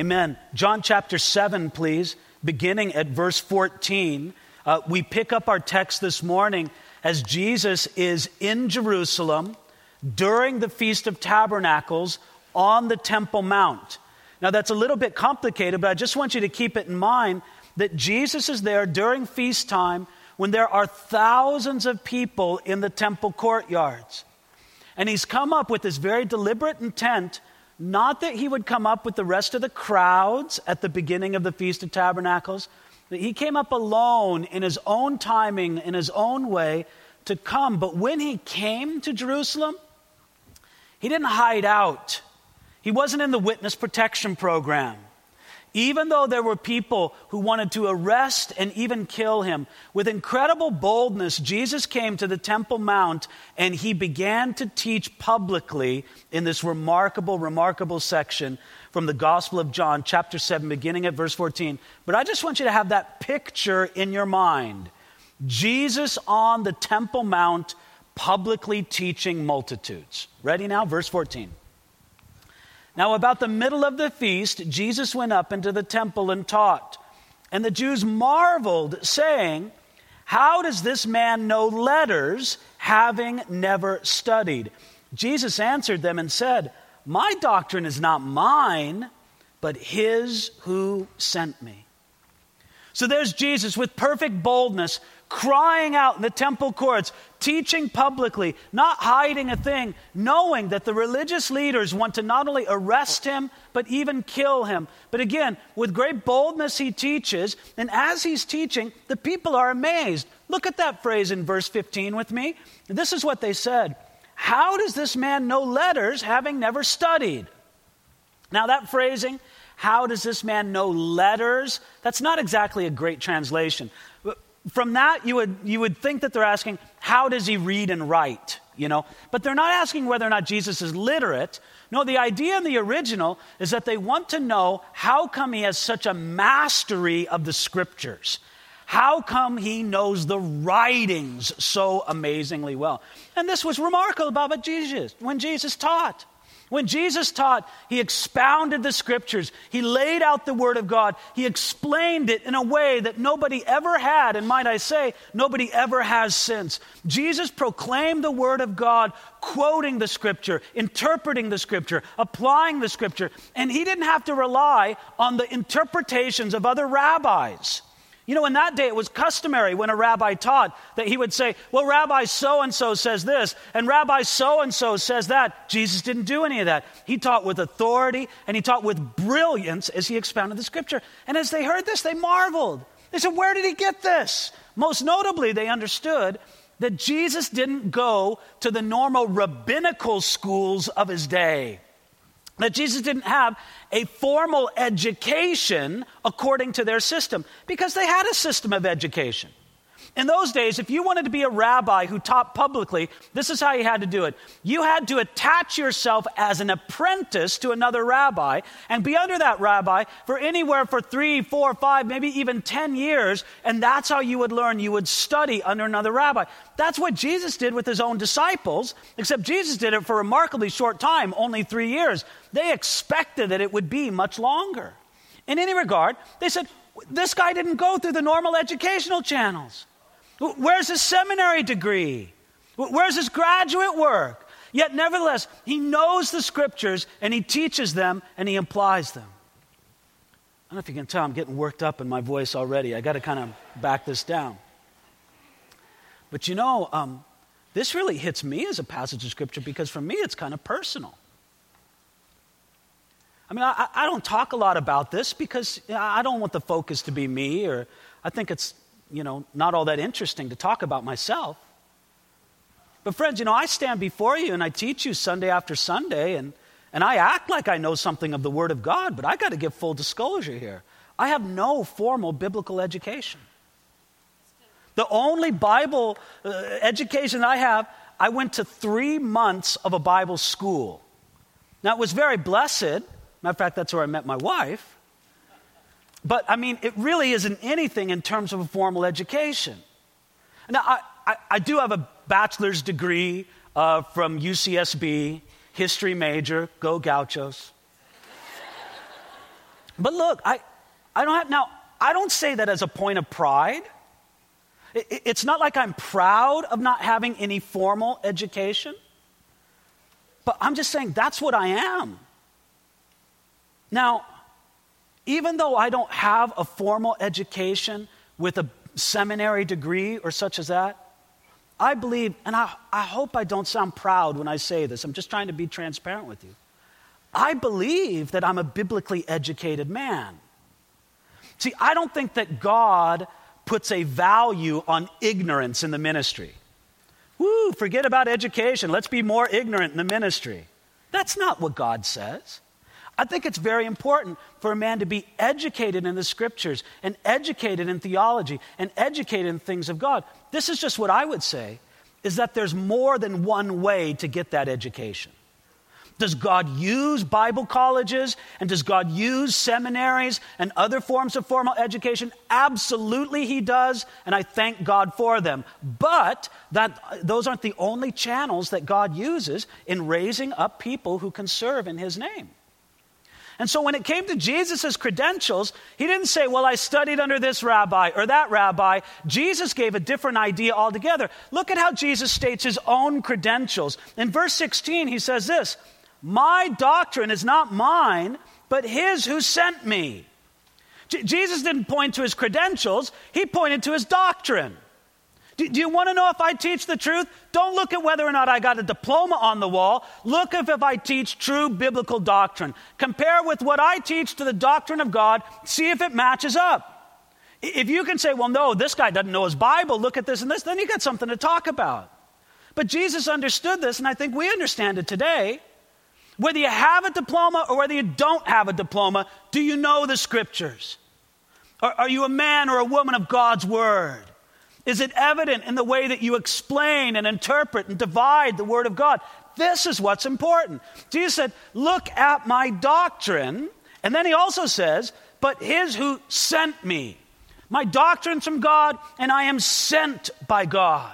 Amen. John chapter 7, please, beginning at verse 14. Uh, we pick up our text this morning as Jesus is in Jerusalem during the Feast of Tabernacles on the Temple Mount. Now, that's a little bit complicated, but I just want you to keep it in mind that Jesus is there during feast time when there are thousands of people in the temple courtyards. And he's come up with this very deliberate intent not that he would come up with the rest of the crowds at the beginning of the Feast of Tabernacles, that he came up alone in his own timing, in his own way to come. But when he came to Jerusalem, he didn't hide out. He wasn't in the witness protection program. Even though there were people who wanted to arrest and even kill him, with incredible boldness, Jesus came to the Temple Mount and he began to teach publicly in this remarkable, remarkable section from the Gospel of John, chapter 7, beginning at verse 14. But I just want you to have that picture in your mind Jesus on the Temple Mount, publicly teaching multitudes. Ready now? Verse 14. Now, about the middle of the feast, Jesus went up into the temple and taught. And the Jews marveled, saying, How does this man know letters, having never studied? Jesus answered them and said, My doctrine is not mine, but his who sent me. So there's Jesus with perfect boldness, crying out in the temple courts, teaching publicly, not hiding a thing, knowing that the religious leaders want to not only arrest him, but even kill him. But again, with great boldness, he teaches, and as he's teaching, the people are amazed. Look at that phrase in verse 15 with me. This is what they said How does this man know letters, having never studied? Now, that phrasing, how does this man know letters? That's not exactly a great translation. From that, you would, you would think that they're asking, how does he read and write? You know? But they're not asking whether or not Jesus is literate. No, the idea in the original is that they want to know how come he has such a mastery of the scriptures? How come he knows the writings so amazingly well? And this was remarkable about Jesus when Jesus taught. When Jesus taught, he expounded the scriptures. He laid out the word of God. He explained it in a way that nobody ever had, and might I say, nobody ever has since. Jesus proclaimed the word of God, quoting the scripture, interpreting the scripture, applying the scripture, and he didn't have to rely on the interpretations of other rabbis. You know, in that day, it was customary when a rabbi taught that he would say, Well, Rabbi so and so says this, and Rabbi so and so says that. Jesus didn't do any of that. He taught with authority and he taught with brilliance as he expounded the scripture. And as they heard this, they marveled. They said, Where did he get this? Most notably, they understood that Jesus didn't go to the normal rabbinical schools of his day that Jesus didn't have a formal education according to their system because they had a system of education. In those days, if you wanted to be a rabbi who taught publicly, this is how you had to do it. You had to attach yourself as an apprentice to another rabbi and be under that rabbi for anywhere for three, four, five, maybe even 10 years. And that's how you would learn. You would study under another rabbi. That's what Jesus did with his own disciples, except Jesus did it for a remarkably short time, only three years. They expected that it would be much longer. In any regard, they said, this guy didn't go through the normal educational channels. Where's his seminary degree? Where's his graduate work? Yet, nevertheless, he knows the scriptures and he teaches them and he applies them. I don't know if you can tell, I'm getting worked up in my voice already. I got to kind of back this down. But you know, um, this really hits me as a passage of scripture because for me it's kind of personal. I mean, I, I don't talk a lot about this because I don't want the focus to be me, or I think it's you know, not all that interesting to talk about myself. But, friends, you know, I stand before you and I teach you Sunday after Sunday, and, and I act like I know something of the Word of God, but I got to give full disclosure here. I have no formal biblical education. The only Bible uh, education I have, I went to three months of a Bible school. Now, it was very blessed. Matter of fact, that's where I met my wife. But I mean, it really isn't anything in terms of a formal education. Now, I, I, I do have a bachelor's degree uh, from UCSB, history major, go Gauchos. But look, I, I don't have, now, I don't say that as a point of pride. It, it's not like I'm proud of not having any formal education, but I'm just saying that's what I am. Now, even though I don't have a formal education with a seminary degree or such as that, I believe, and I, I hope I don't sound proud when I say this, I'm just trying to be transparent with you. I believe that I'm a biblically educated man. See, I don't think that God puts a value on ignorance in the ministry. Woo, forget about education. Let's be more ignorant in the ministry. That's not what God says. I think it's very important for a man to be educated in the scriptures and educated in theology and educated in things of God. This is just what I would say is that there's more than one way to get that education. Does God use Bible colleges and does God use seminaries and other forms of formal education? Absolutely, He does, and I thank God for them. But that, those aren't the only channels that God uses in raising up people who can serve in His name. And so when it came to Jesus' credentials, he didn't say, Well, I studied under this rabbi or that rabbi. Jesus gave a different idea altogether. Look at how Jesus states his own credentials. In verse 16, he says this My doctrine is not mine, but his who sent me. J- Jesus didn't point to his credentials, he pointed to his doctrine. Do, do, you want to know if I teach the truth? Don't look at whether or not I got a diploma on the wall. Look if, if I teach true biblical doctrine. Compare with what I teach to the doctrine of God. See if it matches up. If you can say, well, no, this guy doesn't know his Bible, look at this and this, then you got something to talk about. But Jesus understood this, and I think we understand it today. Whether you have a diploma or whether you don't have a diploma, do you know the scriptures? Are, are you a man or a woman of God's word? Is it evident in the way that you explain and interpret and divide the Word of God? This is what's important. Jesus said, Look at my doctrine. And then he also says, But his who sent me. My doctrine's from God, and I am sent by God.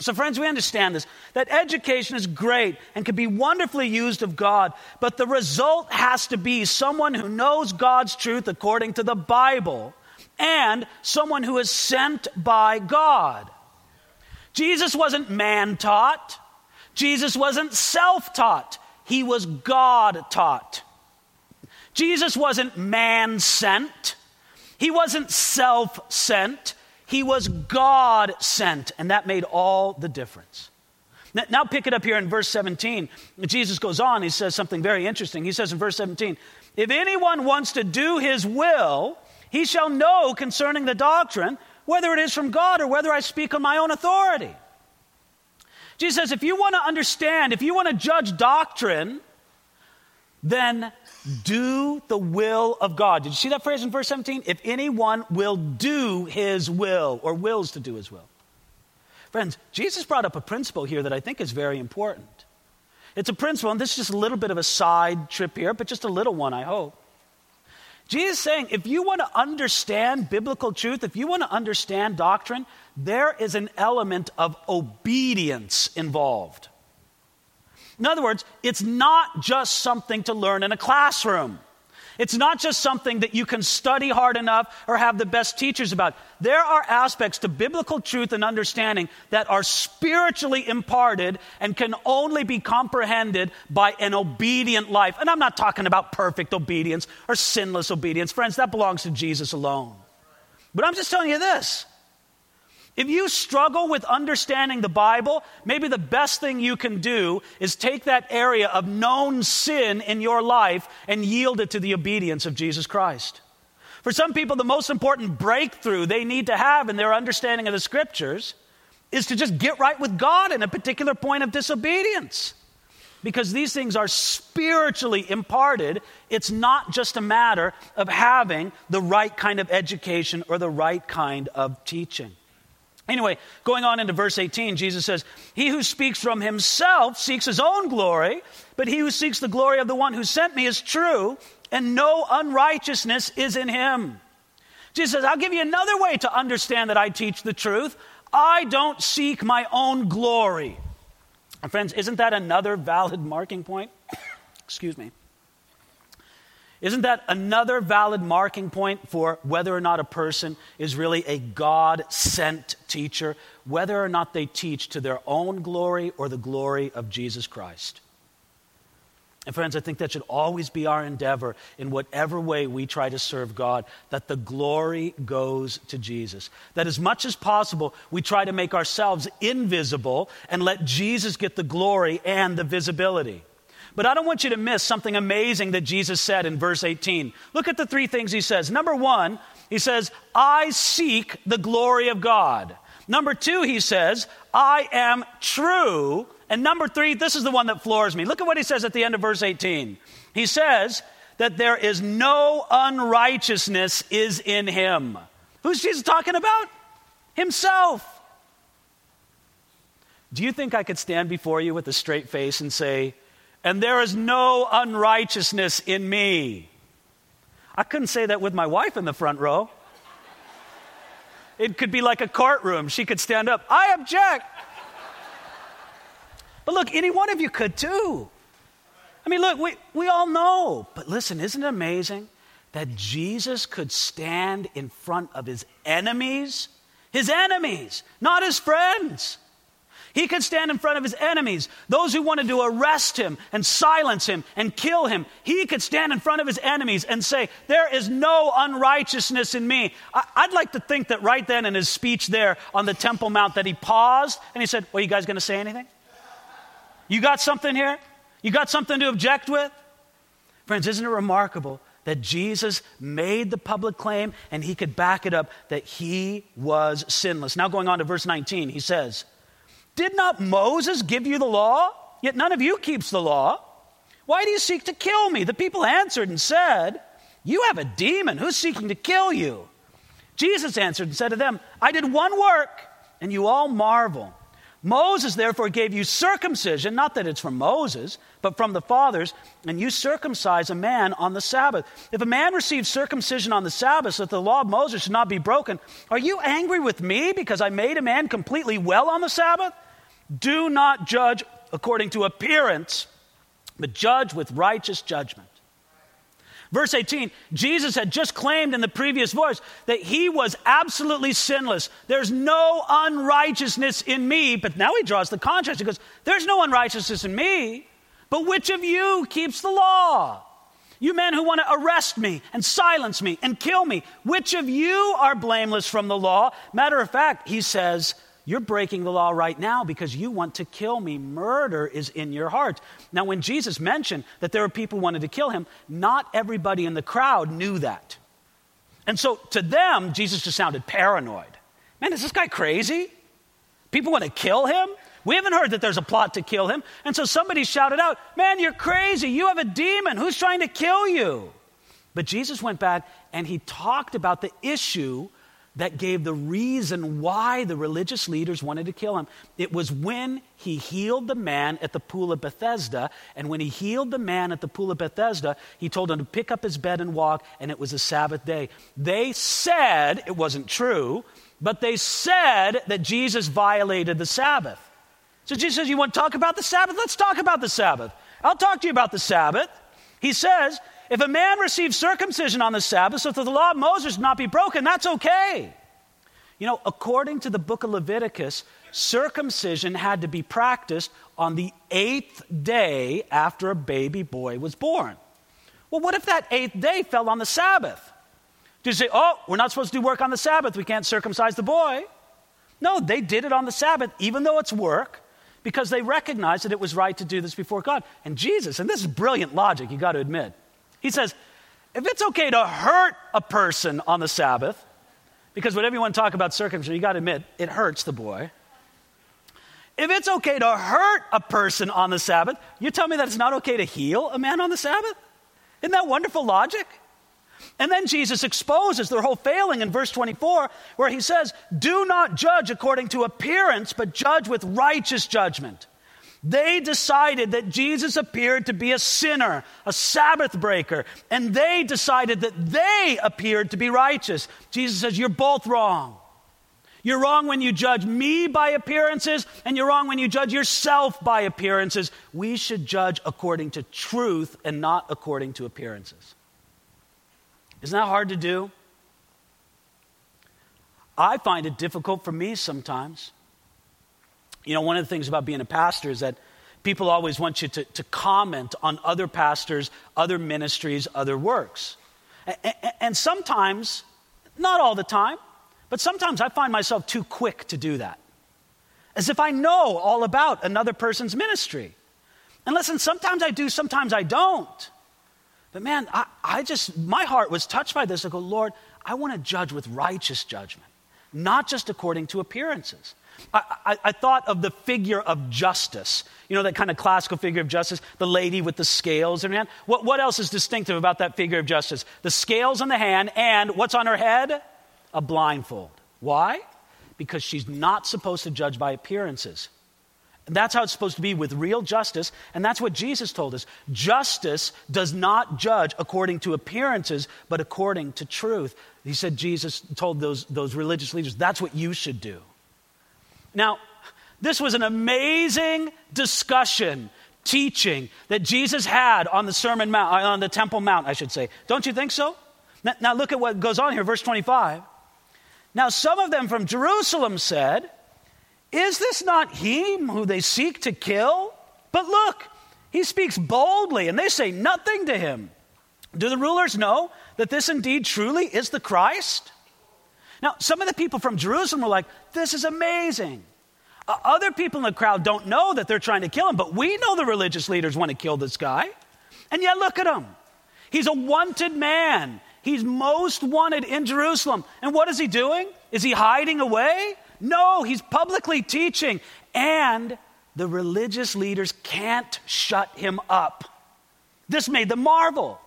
So, friends, we understand this that education is great and can be wonderfully used of God, but the result has to be someone who knows God's truth according to the Bible and someone who is sent by God. Jesus wasn't man taught, Jesus wasn't self taught, he was God taught. Jesus wasn't man sent, he wasn't self sent, he was God sent, and that made all the difference. Now, pick it up here in verse 17. Jesus goes on, he says something very interesting. He says in verse 17, If anyone wants to do his will, he shall know concerning the doctrine whether it is from God or whether I speak on my own authority. Jesus says, if you want to understand, if you want to judge doctrine, then do the will of God. Did you see that phrase in verse 17? If anyone will do his will or wills to do his will. Friends, Jesus brought up a principle here that I think is very important. It's a principle, and this is just a little bit of a side trip here, but just a little one, I hope. Jesus saying if you want to understand biblical truth, if you want to understand doctrine, there is an element of obedience involved. In other words, it's not just something to learn in a classroom. It's not just something that you can study hard enough or have the best teachers about. There are aspects to biblical truth and understanding that are spiritually imparted and can only be comprehended by an obedient life. And I'm not talking about perfect obedience or sinless obedience. Friends, that belongs to Jesus alone. But I'm just telling you this if you struggle with understanding the Bible, maybe the best thing you can do is take that area of known sin in your life and yield it to the obedience of Jesus Christ. For some people, the most important breakthrough they need to have in their understanding of the scriptures is to just get right with God in a particular point of disobedience. Because these things are spiritually imparted, it's not just a matter of having the right kind of education or the right kind of teaching. Anyway, going on into verse 18, Jesus says, He who speaks from himself seeks his own glory, but he who seeks the glory of the one who sent me is true, and no unrighteousness is in him. Jesus says, I'll give you another way to understand that I teach the truth. I don't seek my own glory. Friends, isn't that another valid marking point? Excuse me. Isn't that another valid marking point for whether or not a person is really a God sent teacher, whether or not they teach to their own glory or the glory of Jesus Christ? And friends, I think that should always be our endeavor in whatever way we try to serve God, that the glory goes to Jesus. That as much as possible, we try to make ourselves invisible and let Jesus get the glory and the visibility. But I don't want you to miss something amazing that Jesus said in verse 18. Look at the three things he says. Number one, he says, I seek the glory of God. Number two, he says, I am true. And number three, this is the one that floors me. Look at what he says at the end of verse 18. He says that there is no unrighteousness is in him. Who's Jesus talking about? Himself. Do you think I could stand before you with a straight face and say, and there is no unrighteousness in me. I couldn't say that with my wife in the front row. It could be like a courtroom. She could stand up, I object. But look, any one of you could too. I mean, look, we, we all know. But listen, isn't it amazing that Jesus could stand in front of his enemies? His enemies, not his friends. He could stand in front of his enemies, those who wanted to arrest him and silence him and kill him. He could stand in front of his enemies and say, There is no unrighteousness in me. I- would like to think that right then in his speech there on the Temple Mount that he paused and he said, Well, you guys going to say anything? You got something here? You got something to object with? Friends, isn't it remarkable that Jesus made the public claim and he could back it up that he was sinless? Now, going on to verse 19, he says, did not Moses give you the law? Yet none of you keeps the law. Why do you seek to kill me? The people answered and said, You have a demon. Who's seeking to kill you? Jesus answered and said to them, I did one work, and you all marvel. Moses therefore gave you circumcision, not that it's from Moses, but from the fathers, and you circumcise a man on the Sabbath. If a man receives circumcision on the Sabbath, so that the law of Moses should not be broken, are you angry with me because I made a man completely well on the Sabbath? Do not judge according to appearance, but judge with righteous judgment. Verse 18, Jesus had just claimed in the previous verse that he was absolutely sinless. There's no unrighteousness in me. But now he draws the contrast. He goes, There's no unrighteousness in me. But which of you keeps the law? You men who want to arrest me and silence me and kill me, which of you are blameless from the law? Matter of fact, he says, you're breaking the law right now because you want to kill me. Murder is in your heart. Now, when Jesus mentioned that there were people who wanted to kill him, not everybody in the crowd knew that. And so to them, Jesus just sounded paranoid. Man, is this guy crazy? People want to kill him? We haven't heard that there's a plot to kill him. And so somebody shouted out, Man, you're crazy. You have a demon. Who's trying to kill you? But Jesus went back and he talked about the issue that gave the reason why the religious leaders wanted to kill him. It was when he healed the man at the pool of Bethesda. And when he healed the man at the pool of Bethesda, he told him to pick up his bed and walk, and it was a Sabbath day. They said it wasn't true, but they said that Jesus violated the Sabbath. So Jesus says, You want to talk about the Sabbath? Let's talk about the Sabbath. I'll talk to you about the Sabbath. He says, if a man receives circumcision on the Sabbath so that the law of Moses not be broken, that's okay. You know, according to the book of Leviticus, circumcision had to be practiced on the eighth day after a baby boy was born. Well, what if that eighth day fell on the Sabbath? Do you say, oh, we're not supposed to do work on the Sabbath, we can't circumcise the boy? No, they did it on the Sabbath, even though it's work, because they recognized that it was right to do this before God. And Jesus, and this is brilliant logic, you got to admit, he says, if it's okay to hurt a person on the Sabbath, because whatever you want to talk about circumcision, you got to admit, it hurts the boy. If it's okay to hurt a person on the Sabbath, you tell me that it's not okay to heal a man on the Sabbath? Isn't that wonderful logic? And then Jesus exposes their whole failing in verse 24, where he says, Do not judge according to appearance, but judge with righteous judgment. They decided that Jesus appeared to be a sinner, a Sabbath breaker, and they decided that they appeared to be righteous. Jesus says, You're both wrong. You're wrong when you judge me by appearances, and you're wrong when you judge yourself by appearances. We should judge according to truth and not according to appearances. Isn't that hard to do? I find it difficult for me sometimes. You know, one of the things about being a pastor is that people always want you to, to comment on other pastors, other ministries, other works. And, and sometimes, not all the time, but sometimes I find myself too quick to do that. As if I know all about another person's ministry. And listen, sometimes I do, sometimes I don't. But man, I, I just, my heart was touched by this. I go, Lord, I want to judge with righteous judgment not just according to appearances. I, I, I, thought of the figure of justice. You know, that kind of classical figure of justice, the lady with the scales in her hand. What, what else is distinctive about that figure of justice? The scales in the hand, and what's on her head? A blindfold. Why? Because she's not supposed to judge by appearances. That's how it's supposed to be with real justice, and that's what Jesus told us. Justice does not judge according to appearances, but according to truth. He said, Jesus told those, those religious leaders, that's what you should do. Now, this was an amazing discussion, teaching that Jesus had on the Sermon Mount, uh, on the Temple Mount, I should say. Don't you think so? Now, now look at what goes on here, verse 25. Now, some of them from Jerusalem said, is this not him who they seek to kill? But look, he speaks boldly, and they say nothing to him. Do the rulers know that this indeed truly is the Christ? Now, some of the people from Jerusalem were like, This is amazing. Uh, other people in the crowd don't know that they're trying to kill him, but we know the religious leaders want to kill this guy. And yet, look at him. He's a wanted man. He's most wanted in Jerusalem. And what is he doing? Is he hiding away? No, he's publicly teaching. And the religious leaders can't shut him up. This made them marvel.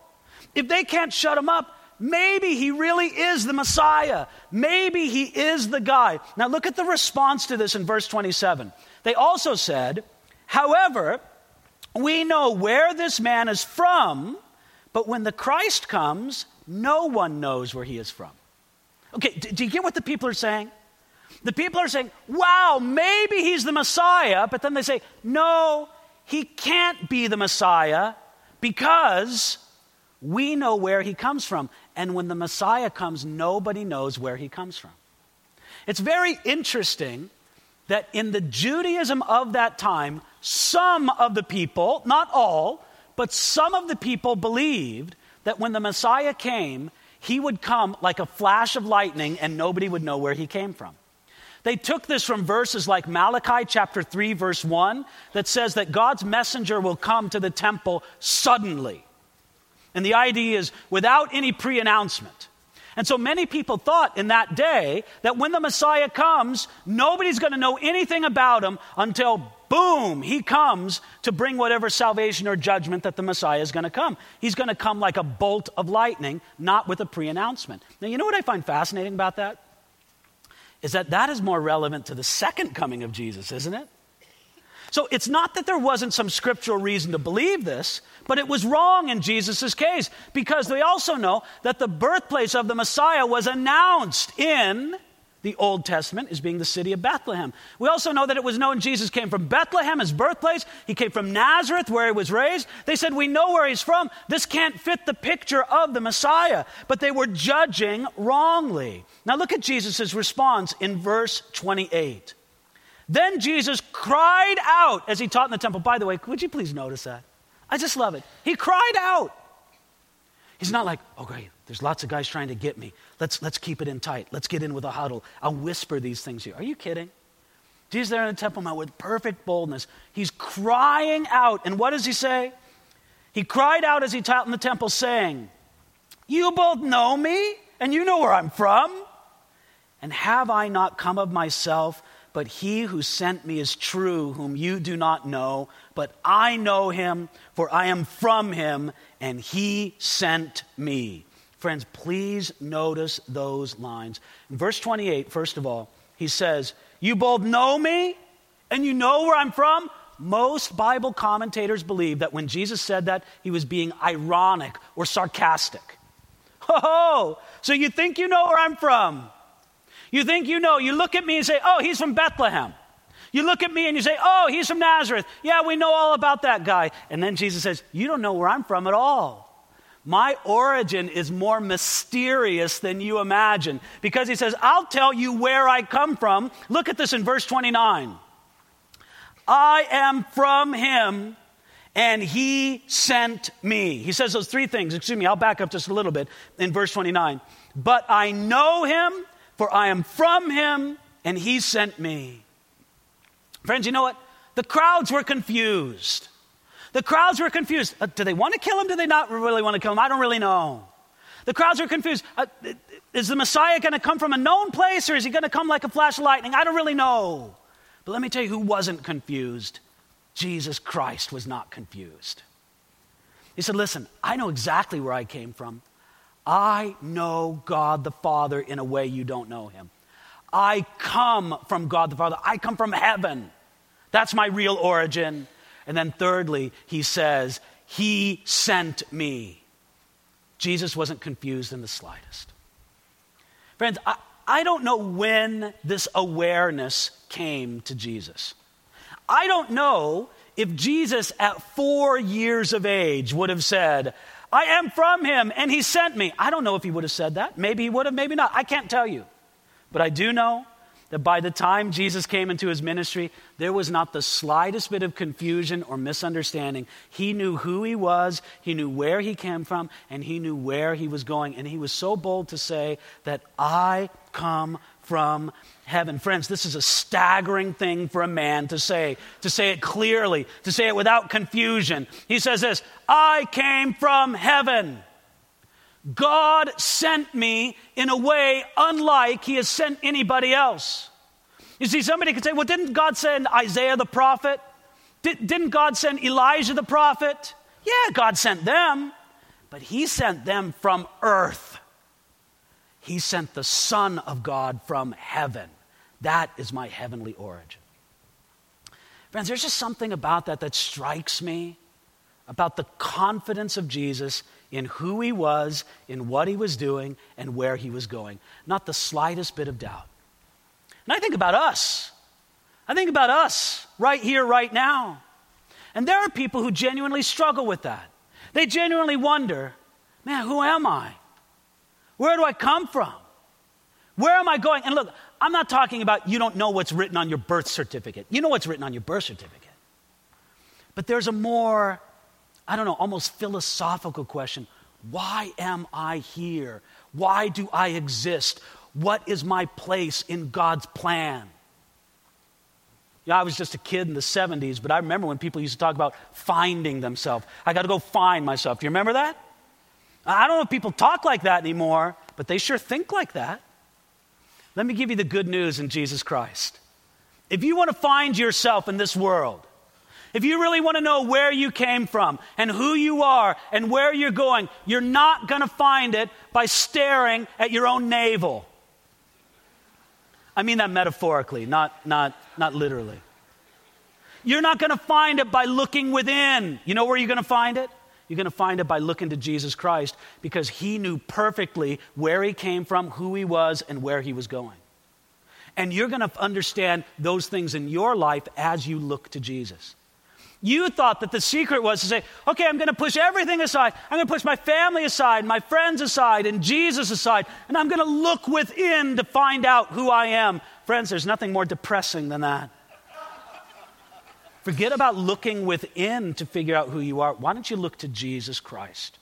If they can't shut him up, maybe he really is the Messiah. Maybe he is the guy. Now, look at the response to this in verse 27. They also said, However, we know where this man is from, but when the Christ comes, no one knows where he is from. Okay, do you get what the people are saying? The people are saying, wow, maybe he's the Messiah, but then they say, no, he can't be the Messiah because we know where he comes from. And when the Messiah comes, nobody knows where he comes from. It's very interesting that in the Judaism of that time, some of the people, not all, but some of the people believed that when the Messiah came, he would come like a flash of lightning and nobody would know where he came from. They took this from verses like Malachi chapter 3, verse 1, that says that God's messenger will come to the temple suddenly. And the idea is without any pre announcement. And so many people thought in that day that when the Messiah comes, nobody's going to know anything about him until, boom, he comes to bring whatever salvation or judgment that the Messiah is going to come. He's going to come like a bolt of lightning, not with a pre announcement. Now, you know what I find fascinating about that? is that that is more relevant to the second coming of Jesus, isn't it? So it's not that there wasn't some scriptural reason to believe this, but it was wrong in Jesus' case because they also know that the birthplace of the Messiah was announced in the Old Testament as being the city of Bethlehem. We also know that it was known Jesus came from Bethlehem, his birthplace. He came from Nazareth, where he was raised. They said, We know where he's from. This can't fit the picture of the Messiah. But they were judging wrongly. Now look at Jesus' response in verse 28. Then Jesus cried out as he taught in the temple. By the way, would you please notice that? I just love it. He cried out. He's not like, oh, great, there's lots of guys trying to get me. Let's, let's keep it in tight. Let's get in with a huddle. I'll whisper these things you. Are you kidding? Jesus there in the Temple Mount with perfect boldness. He's crying out. And what does he say? He cried out as he taught in the temple, saying, You both know me, and you know where I'm from. And have I not come of myself? But he who sent me is true, whom you do not know, but I know him, for I am from him, and he sent me. Friends, please notice those lines. In verse 28, first of all, he says, You both know me, and you know where I'm from. Most Bible commentators believe that when Jesus said that, he was being ironic or sarcastic. Oh, so you think you know where I'm from? You think you know. You look at me and say, oh, he's from Bethlehem. You look at me and you say, oh, he's from Nazareth. Yeah, we know all about that guy. And then Jesus says, you don't know where I'm from at all. My origin is more mysterious than you imagine because he says, I'll tell you where I come from. Look at this in verse 29. I am from him and he sent me. He says those three things. Excuse me, I'll back up just a little bit in verse 29. But I know him, for I am from him, and he sent me. Friends, you know what? The crowds were confused. The crowds were confused. Uh, do they want to kill him? Do they not really want to kill him? I don't really know. The crowds were confused. Uh, is the Messiah going to come from a known place or is he going to come like a flash of lightning? I don't really know. But let me tell you who wasn't confused. Jesus Christ was not confused. He said, Listen, I know exactly where I came from. I know God the Father in a way you don't know him. I come from God the Father. I come from heaven. That's my real origin. And then, thirdly, he says, He sent me. Jesus wasn't confused in the slightest. Friends, I, I don't know when this awareness came to Jesus. I don't know if Jesus at four years of age would have said, I am from him and he sent me. I don't know if he would have said that. Maybe he would have, maybe not. I can't tell you. But I do know that by the time Jesus came into his ministry, there was not the slightest bit of confusion or misunderstanding. He knew who he was, he knew where he came from, and he knew where he was going. And he was so bold to say that I come from heaven. Friends, this is a staggering thing for a man to say, to say it clearly, to say it without confusion. He says this I came from heaven. God sent me in a way unlike he has sent anybody else. You see, somebody could say, well, didn't God send Isaiah the prophet? Did, didn't God send Elijah the prophet? Yeah, God sent them, but he sent them from earth. He sent the Son of God from heaven. That is my heavenly origin. Friends, there's just something about that that strikes me about the confidence of Jesus in who he was, in what he was doing, and where he was going. Not the slightest bit of doubt. And I think about us. I think about us right here, right now. And there are people who genuinely struggle with that. They genuinely wonder, man, who am I? Where do I come from? Where am I going? And look, I'm not talking about you don't know what's written on your birth certificate. You know what's written on your birth certificate. But there's a more I don't know, almost philosophical question Why am I here? Why do I exist? What is my place in God's plan? Yeah, I was just a kid in the 70s, but I remember when people used to talk about finding themselves. I got to go find myself. Do you remember that? I don't know if people talk like that anymore, but they sure think like that. Let me give you the good news in Jesus Christ. If you want to find yourself in this world, if you really want to know where you came from and who you are and where you're going, you're not going to find it by staring at your own navel. I mean that metaphorically, not, not, not literally. You're not going to find it by looking within. You know where you're going to find it? You're going to find it by looking to Jesus Christ because he knew perfectly where he came from, who he was, and where he was going. And you're going to understand those things in your life as you look to Jesus. You thought that the secret was to say, okay, I'm going to push everything aside. I'm going to push my family aside, my friends aside, and Jesus aside, and I'm going to look within to find out who I am. Friends, there's nothing more depressing than that. Forget about looking within to figure out who you are. Why don't you look to Jesus Christ?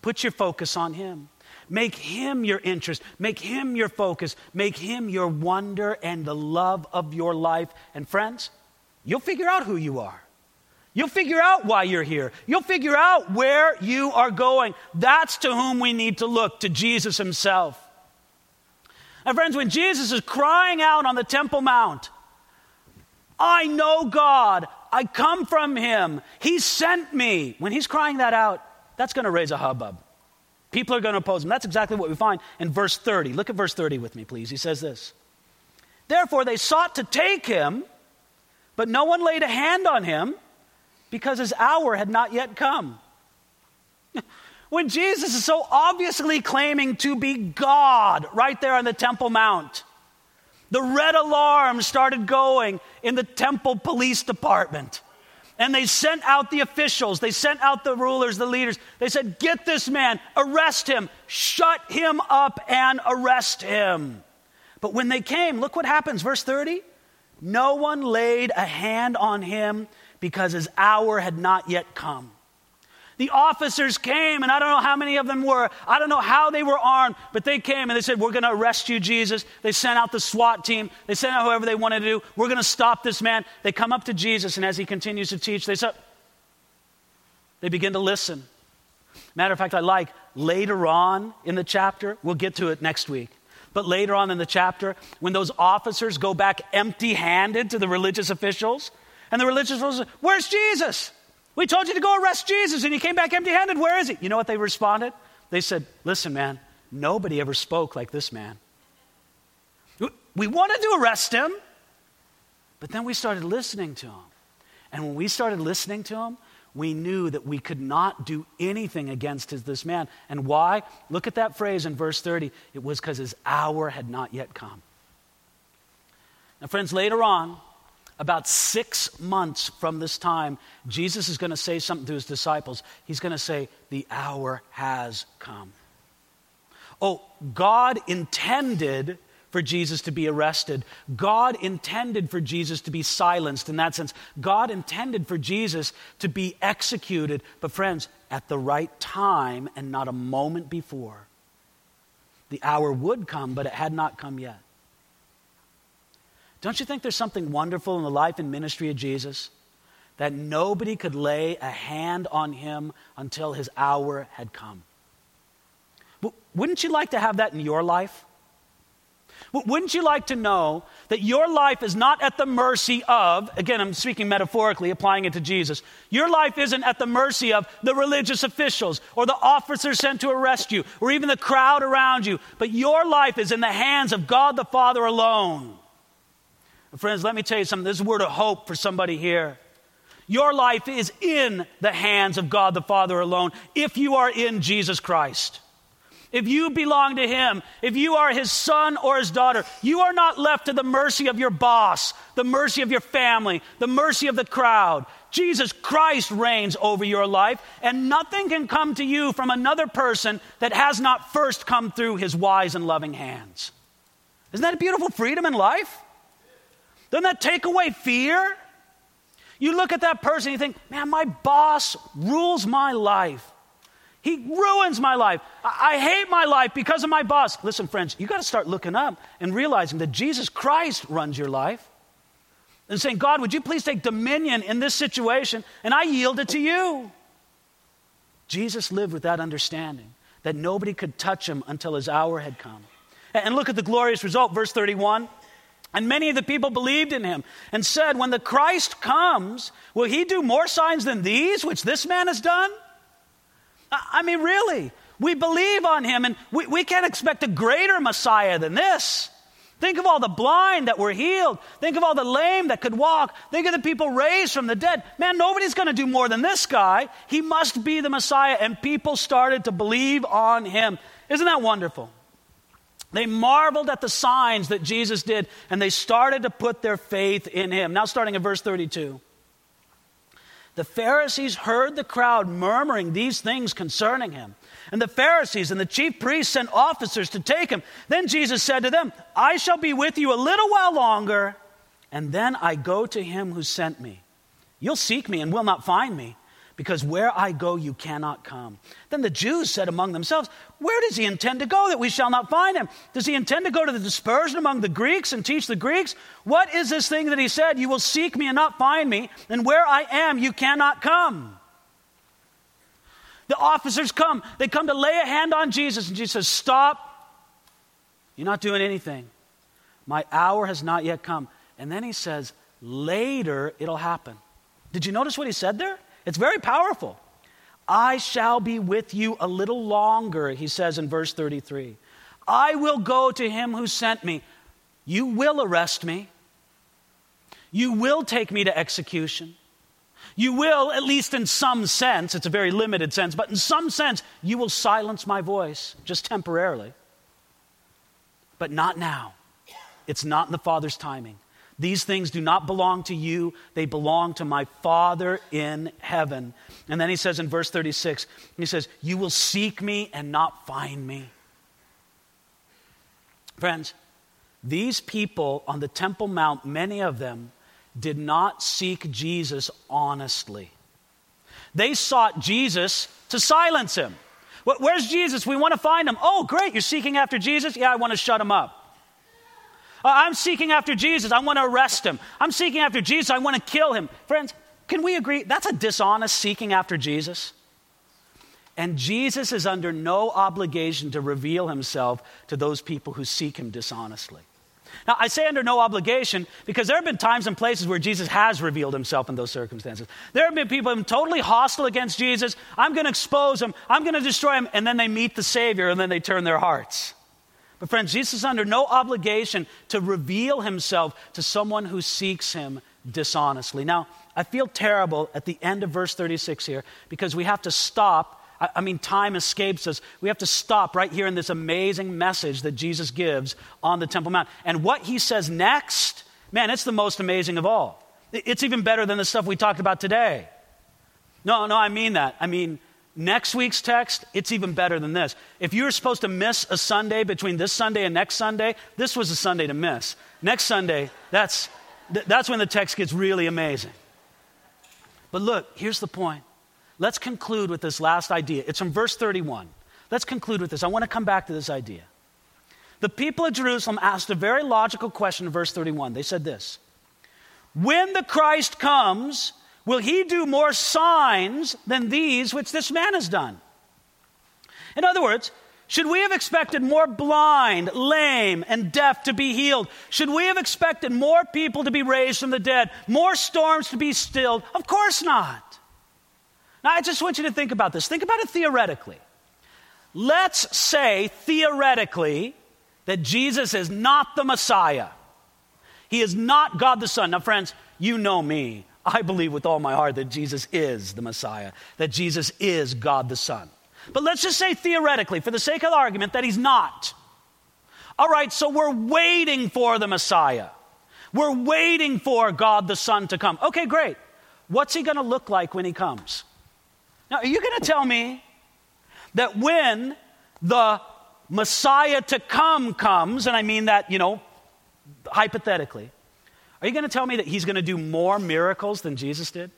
Put your focus on Him. Make Him your interest. Make Him your focus. Make Him your wonder and the love of your life. And friends, you'll figure out who you are. You'll figure out why you're here. You'll figure out where you are going. That's to whom we need to look, to Jesus himself. And friends, when Jesus is crying out on the Temple Mount, I know God, I come from him, he sent me. When he's crying that out, that's going to raise a hubbub. People are going to oppose him. That's exactly what we find in verse 30. Look at verse 30 with me, please. He says this Therefore, they sought to take him, but no one laid a hand on him because his hour had not yet come. when Jesus is so obviously claiming to be God right there on the Temple Mount, the red alarm started going in the temple police department. And they sent out the officials, they sent out the rulers, the leaders. They said, Get this man, arrest him, shut him up, and arrest him. But when they came, look what happens, verse 30. No one laid a hand on him because his hour had not yet come. The officers came, and I don't know how many of them were. I don't know how they were armed, but they came and they said, We're going to arrest you, Jesus. They sent out the SWAT team. They sent out whoever they wanted to do. We're going to stop this man. They come up to Jesus, and as he continues to teach, they say, They begin to listen. Matter of fact, I like later on in the chapter, we'll get to it next week. But later on in the chapter, when those officers go back empty handed to the religious officials, and the religious officials, Where's Jesus? We told you to go arrest Jesus and he came back empty handed. Where is he? You know what they responded? They said, Listen, man, nobody ever spoke like this man. We wanted to arrest him, but then we started listening to him. And when we started listening to him, we knew that we could not do anything against his, this man. And why? Look at that phrase in verse 30. It was because his hour had not yet come. Now, friends, later on, about six months from this time, Jesus is going to say something to his disciples. He's going to say, The hour has come. Oh, God intended for Jesus to be arrested. God intended for Jesus to be silenced in that sense. God intended for Jesus to be executed, but friends, at the right time and not a moment before. The hour would come, but it had not come yet. Don't you think there's something wonderful in the life and ministry of Jesus? That nobody could lay a hand on him until his hour had come. Wouldn't you like to have that in your life? Wouldn't you like to know that your life is not at the mercy of, again, I'm speaking metaphorically, applying it to Jesus. Your life isn't at the mercy of the religious officials or the officers sent to arrest you or even the crowd around you, but your life is in the hands of God the Father alone. Friends, let me tell you something. This word of hope for somebody here. Your life is in the hands of God the Father alone if you are in Jesus Christ. If you belong to Him, if you are His son or His daughter, you are not left to the mercy of your boss, the mercy of your family, the mercy of the crowd. Jesus Christ reigns over your life, and nothing can come to you from another person that has not first come through His wise and loving hands. Isn't that a beautiful freedom in life? Doesn't that take away fear? You look at that person, you think, man, my boss rules my life. He ruins my life. I, I hate my life because of my boss. Listen, friends, you got to start looking up and realizing that Jesus Christ runs your life. And saying, God, would you please take dominion in this situation? And I yield it to you. Jesus lived with that understanding that nobody could touch him until his hour had come. And look at the glorious result, verse 31. And many of the people believed in him and said, When the Christ comes, will he do more signs than these, which this man has done? I mean, really, we believe on him and we, we can't expect a greater Messiah than this. Think of all the blind that were healed. Think of all the lame that could walk. Think of the people raised from the dead. Man, nobody's going to do more than this guy. He must be the Messiah. And people started to believe on him. Isn't that wonderful? They marveled at the signs that Jesus did, and they started to put their faith in him. Now, starting at verse 32. The Pharisees heard the crowd murmuring these things concerning him. And the Pharisees and the chief priests sent officers to take him. Then Jesus said to them, I shall be with you a little while longer, and then I go to him who sent me. You'll seek me and will not find me because where I go, you cannot come. Then the Jews said among themselves, Where does he intend to go that we shall not find him? Does he intend to go to the dispersion among the Greeks and teach the Greeks? What is this thing that he said, You will seek me and not find me, and where I am, you cannot come? The officers come. They come to lay a hand on Jesus, and Jesus says, Stop. You're not doing anything. My hour has not yet come. And then he says, Later it'll happen. Did you notice what he said there? It's very powerful. I shall be with you a little longer, he says in verse 33. I will go to him who sent me. You will arrest me. You will take me to execution. You will, at least in some sense, it's a very limited sense, but in some sense, you will silence my voice just temporarily. But not now. It's not in the Father's timing. These things do not belong to you, they belong to my Father in heaven. And then he says in verse 36, he says, You will seek me and not find me. Friends, these people on the Temple Mount, many of them, did not seek Jesus honestly. They sought Jesus to silence him. Where's Jesus? We want to find him. Oh, great, you're seeking after Jesus? Yeah, I want to shut him up. Uh, I'm seeking after Jesus. I want to arrest him. I'm seeking after Jesus. I want to kill him. Friends, can we agree? That's a dishonest seeking after Jesus. And Jesus is under no obligation to reveal himself to those people who seek him dishonestly. Now, I say under no obligation because there have been times and places where Jesus has revealed himself in those circumstances. There have been people who are totally hostile against Jesus. I'm going to expose them, I'm going to destroy them, and then they meet the Savior and then they turn their hearts. But, friends, Jesus is under no obligation to reveal himself to someone who seeks him dishonestly. Now, I feel terrible at the end of verse 36 here because we have to stop. I, mean, time escapes us. We have to stop right here in this amazing message that Jesus gives on the Temple Mount. And what he says next, man, it's the most amazing of all. It's even better than the stuff we talked about today. No, no, I mean that. I mean, Next week's text, it's even better than this. If you were supposed to miss a Sunday between this Sunday and next Sunday, this was a Sunday to miss. Next Sunday, that's, that's when the text gets really amazing. But look, here's the point. Let's conclude with this last idea. It's from verse 31. Let's conclude with this. I want to come back to this idea. The people of Jerusalem asked a very logical question in verse 31. They said this When the Christ comes, Will he do more signs than these which this man has done? In other words, should we have expected more blind, lame, and deaf to be healed? Should we have expected more people to be raised from the dead, more storms to be stilled? Of course not. Now, I just want you to think about this. Think about it theoretically. Let's say, theoretically, that Jesus is not the Messiah. He is not God the Son. Now, friends, you know me. I believe with all my heart that Jesus is the Messiah, that Jesus is God the Son. But let's just say theoretically, for the sake of the argument, that he's not. All right, so we're waiting for the Messiah. We're waiting for God the Son to come. Okay, great. What's he going to look like when he comes? Now, are you going to tell me that when the Messiah to come comes, and I mean that, you know, hypothetically, are you going to tell me that he's going to do more miracles than Jesus did?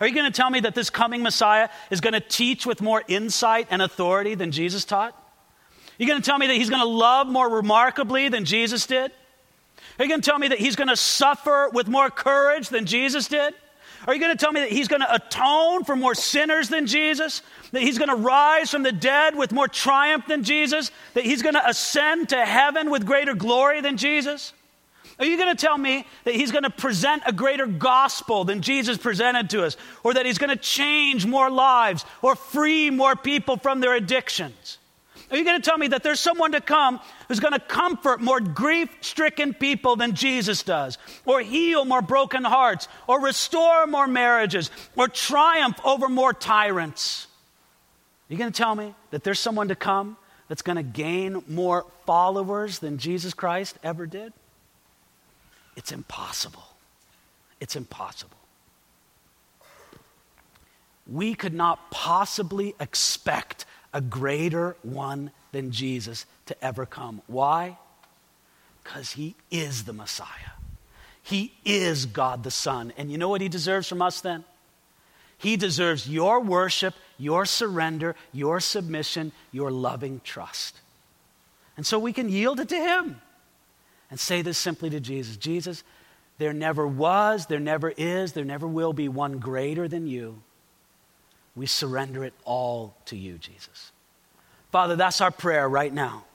Are you going to tell me that this coming Messiah is going to teach with more insight and authority than Jesus taught? Are you going to tell me that he's going to love more remarkably than Jesus did? Are you going to tell me that he's going to suffer with more courage than Jesus did? Are you going to tell me that he's going to atone for more sinners than Jesus? That he's going to rise from the dead with more triumph than Jesus? That he's going to ascend to heaven with greater glory than Jesus? Are you going to tell me that he's going to present a greater gospel than Jesus presented to us? Or that he's going to change more lives or free more people from their addictions? Are you going to tell me that there's someone to come who's going to comfort more grief stricken people than Jesus does, or heal more broken hearts, or restore more marriages, or triumph over more tyrants? Are you going to tell me that there's someone to come that's going to gain more followers than Jesus Christ ever did? It's impossible. It's impossible. We could not possibly expect a greater one than Jesus to ever come. Why? Because he is the Messiah. He is God the Son. And you know what he deserves from us then? He deserves your worship, your surrender, your submission, your loving trust. And so we can yield it to him and say this simply to Jesus Jesus, there never was, there never is, there never will be one greater than you. We surrender it all to you, Jesus. Father, that's our prayer right now.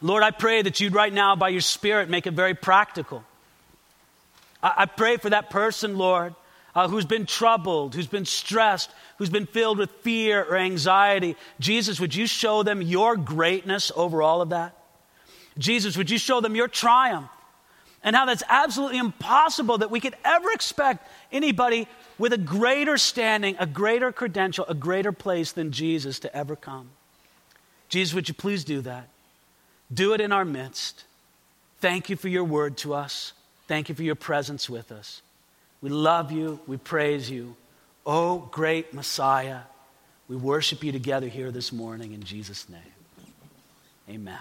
Lord, I pray that you'd right now, by your Spirit, make it very practical. I, I pray for that person, Lord, uh, who's been troubled, who's been stressed, who's been filled with fear or anxiety. Jesus, would you show them your greatness over all of that? Jesus, would you show them your triumph? And how that's absolutely impossible that we could ever expect anybody with a greater standing, a greater credential, a greater place than Jesus to ever come. Jesus, would you please do that? Do it in our midst. Thank you for your word to us. Thank you for your presence with us. We love you. We praise you. Oh, great Messiah. We worship you together here this morning in Jesus' name. Amen.